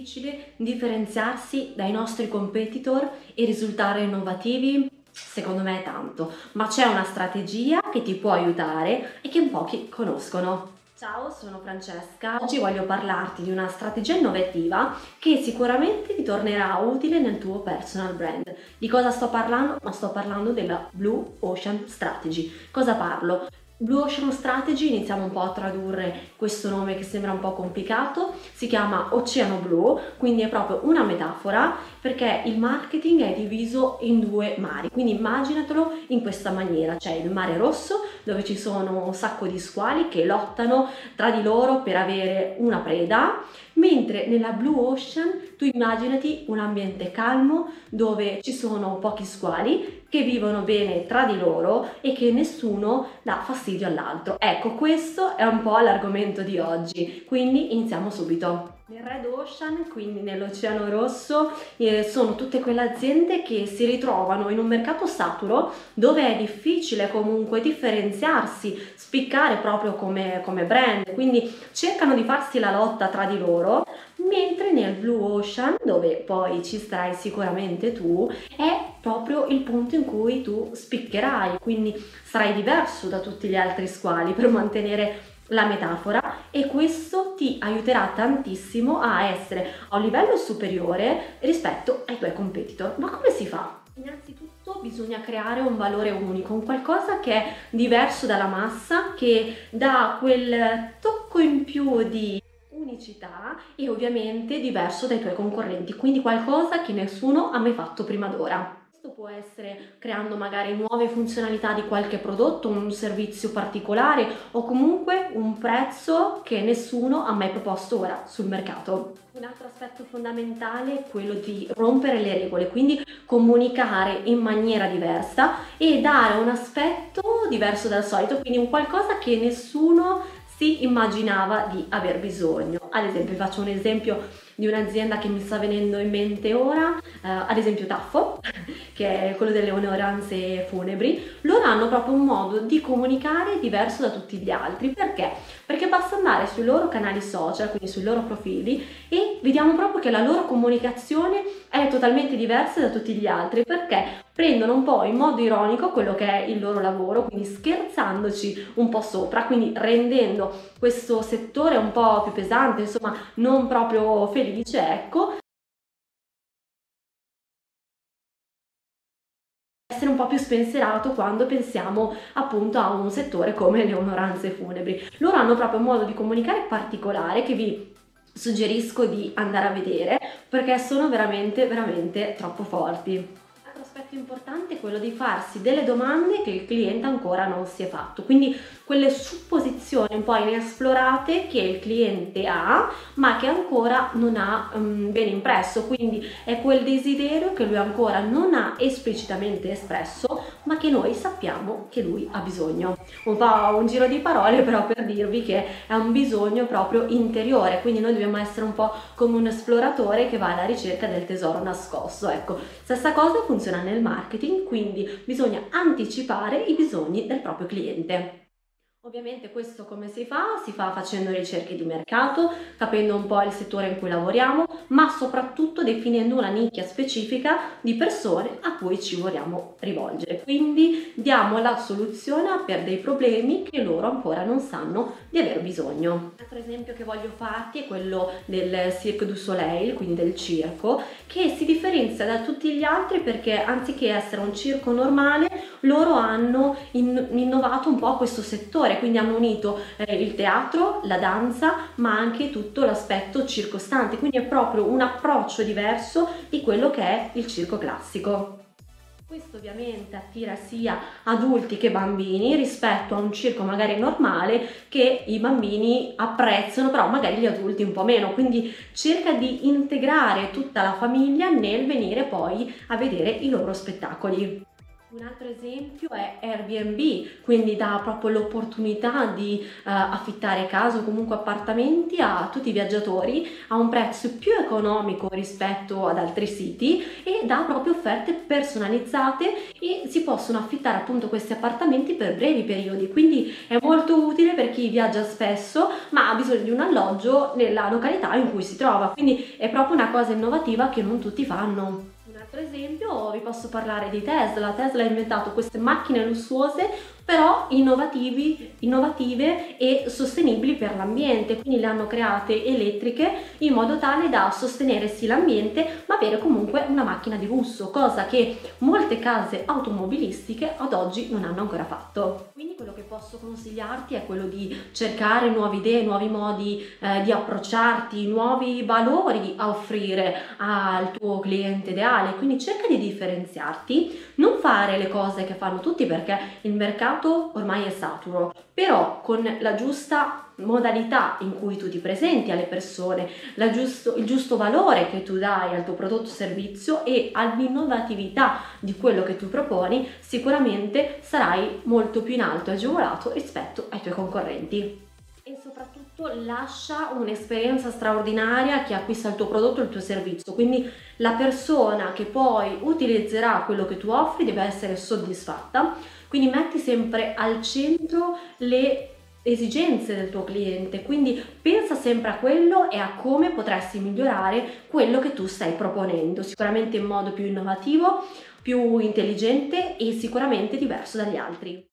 difficile differenziarsi dai nostri competitor e risultare innovativi? Secondo me è tanto, ma c'è una strategia che ti può aiutare e che pochi conoscono. Ciao, sono Francesca. Oggi voglio parlarti di una strategia innovativa che sicuramente ti tornerà utile nel tuo personal brand. Di cosa sto parlando? Ma sto parlando della Blue Ocean Strategy. Cosa parlo? Blue Ocean Strategy, iniziamo un po' a tradurre questo nome che sembra un po' complicato, si chiama Oceano Blu, quindi è proprio una metafora perché il marketing è diviso in due mari, quindi immaginatelo in questa maniera, c'è il mare rosso dove ci sono un sacco di squali che lottano tra di loro per avere una preda, mentre nella Blue Ocean tu immaginati un ambiente calmo dove ci sono pochi squali che vivono bene tra di loro e che nessuno dà fastidio all'altro. Ecco, questo è un po' l'argomento di oggi, quindi iniziamo subito. Nel Red Ocean, quindi nell'Oceano Rosso, eh, sono tutte quelle aziende che si ritrovano in un mercato saturo dove è difficile comunque differenziarsi, spiccare proprio come, come brand, quindi cercano di farsi la lotta tra di loro, mentre nel Blue Ocean, dove poi ci starai sicuramente tu, è proprio il punto in cui tu spiccherai, quindi sarai diverso da tutti gli altri squali per mantenere la metafora e questo ti aiuterà tantissimo a essere a un livello superiore rispetto ai tuoi competitor. Ma come si fa? Innanzitutto bisogna creare un valore unico, un qualcosa che è diverso dalla massa, che dà quel tocco in più di unicità e ovviamente diverso dai tuoi concorrenti, quindi qualcosa che nessuno ha mai fatto prima d'ora. Questo può essere creando magari nuove funzionalità di qualche prodotto, un servizio particolare o comunque un prezzo che nessuno ha mai proposto ora sul mercato. Un altro aspetto fondamentale è quello di rompere le regole, quindi comunicare in maniera diversa e dare un aspetto diverso dal solito, quindi un qualcosa che nessuno si immaginava di aver bisogno. Ad esempio, vi faccio un esempio di un'azienda che mi sta venendo in mente ora, eh, ad esempio Taffo, che è quello delle onoranze funebri, loro hanno proprio un modo di comunicare diverso da tutti gli altri. Perché? Perché basta andare sui loro canali social, quindi sui loro profili, e vediamo proprio che la loro comunicazione è totalmente diversa da tutti gli altri, perché prendono un po' in modo ironico quello che è il loro lavoro, quindi scherzandoci un po' sopra, quindi rendendo questo settore un po' più pesante, insomma non proprio felice, ecco, un po' più spensierato quando pensiamo appunto a un settore come le onoranze funebri. Loro hanno proprio un modo di comunicare particolare che vi suggerisco di andare a vedere perché sono veramente veramente troppo forti. Aspetto importante è quello di farsi delle domande che il cliente ancora non si è fatto, quindi quelle supposizioni un po' inesplorate che il cliente ha ma che ancora non ha um, ben impresso, quindi è quel desiderio che lui ancora non ha esplicitamente espresso ma che noi sappiamo che lui ha bisogno. Un po' un giro di parole però per dirvi che è un bisogno proprio interiore, quindi noi dobbiamo essere un po' come un esploratore che va alla ricerca del tesoro nascosto. Ecco, stessa cosa funziona nel marketing, quindi bisogna anticipare i bisogni del proprio cliente. Ovviamente questo come si fa? Si fa facendo ricerche di mercato, capendo un po' il settore in cui lavoriamo, ma soprattutto definendo una nicchia specifica di persone a cui ci vogliamo rivolgere. Quindi diamo la soluzione per dei problemi che loro ancora non sanno di aver bisogno. Un altro esempio che voglio farti è quello del Cirque du Soleil, quindi del circo, che si differenzia da tutti gli altri perché anziché essere un circo normale, loro hanno innovato un po' questo settore settore, quindi hanno unito eh, il teatro, la danza, ma anche tutto l'aspetto circostante, quindi è proprio un approccio diverso di quello che è il circo classico. Questo ovviamente attira sia adulti che bambini rispetto a un circo magari normale che i bambini apprezzano, però magari gli adulti un po' meno, quindi cerca di integrare tutta la famiglia nel venire poi a vedere i loro spettacoli. Un altro esempio è Airbnb, quindi dà proprio l'opportunità di uh, affittare case o comunque appartamenti a tutti i viaggiatori a un prezzo più economico rispetto ad altri siti e dà proprio offerte personalizzate e si possono affittare appunto questi appartamenti per brevi periodi, quindi è molto utile per chi viaggia spesso ma ha bisogno di un alloggio nella località in cui si trova, quindi è proprio una cosa innovativa che non tutti fanno. Altro esempio vi posso parlare di Tesla. Tesla ha inventato queste macchine lussuose però innovative e sostenibili per l'ambiente, quindi le hanno create elettriche in modo tale da sostenere sì l'ambiente ma avere comunque una macchina di lusso, cosa che molte case automobilistiche ad oggi non hanno ancora fatto. Quindi quello che posso consigliarti è quello di cercare nuove idee, nuovi modi eh, di approcciarti, nuovi valori a offrire al tuo cliente ideale, quindi cerca di differenziarti, non fare le cose che fanno tutti perché il mercato ormai è saturo, però con la giusta modalità in cui tu ti presenti alle persone, giusto, il giusto valore che tu dai al tuo prodotto o servizio e all'innovatività di quello che tu proponi, sicuramente sarai molto più in alto e agevolato rispetto ai tuoi concorrenti e soprattutto lascia un'esperienza straordinaria a chi acquista il tuo prodotto il tuo servizio. Quindi la persona che poi utilizzerà quello che tu offri deve essere soddisfatta. Quindi metti sempre al centro le esigenze del tuo cliente, quindi pensa sempre a quello e a come potresti migliorare quello che tu stai proponendo, sicuramente in modo più innovativo, più intelligente e sicuramente diverso dagli altri.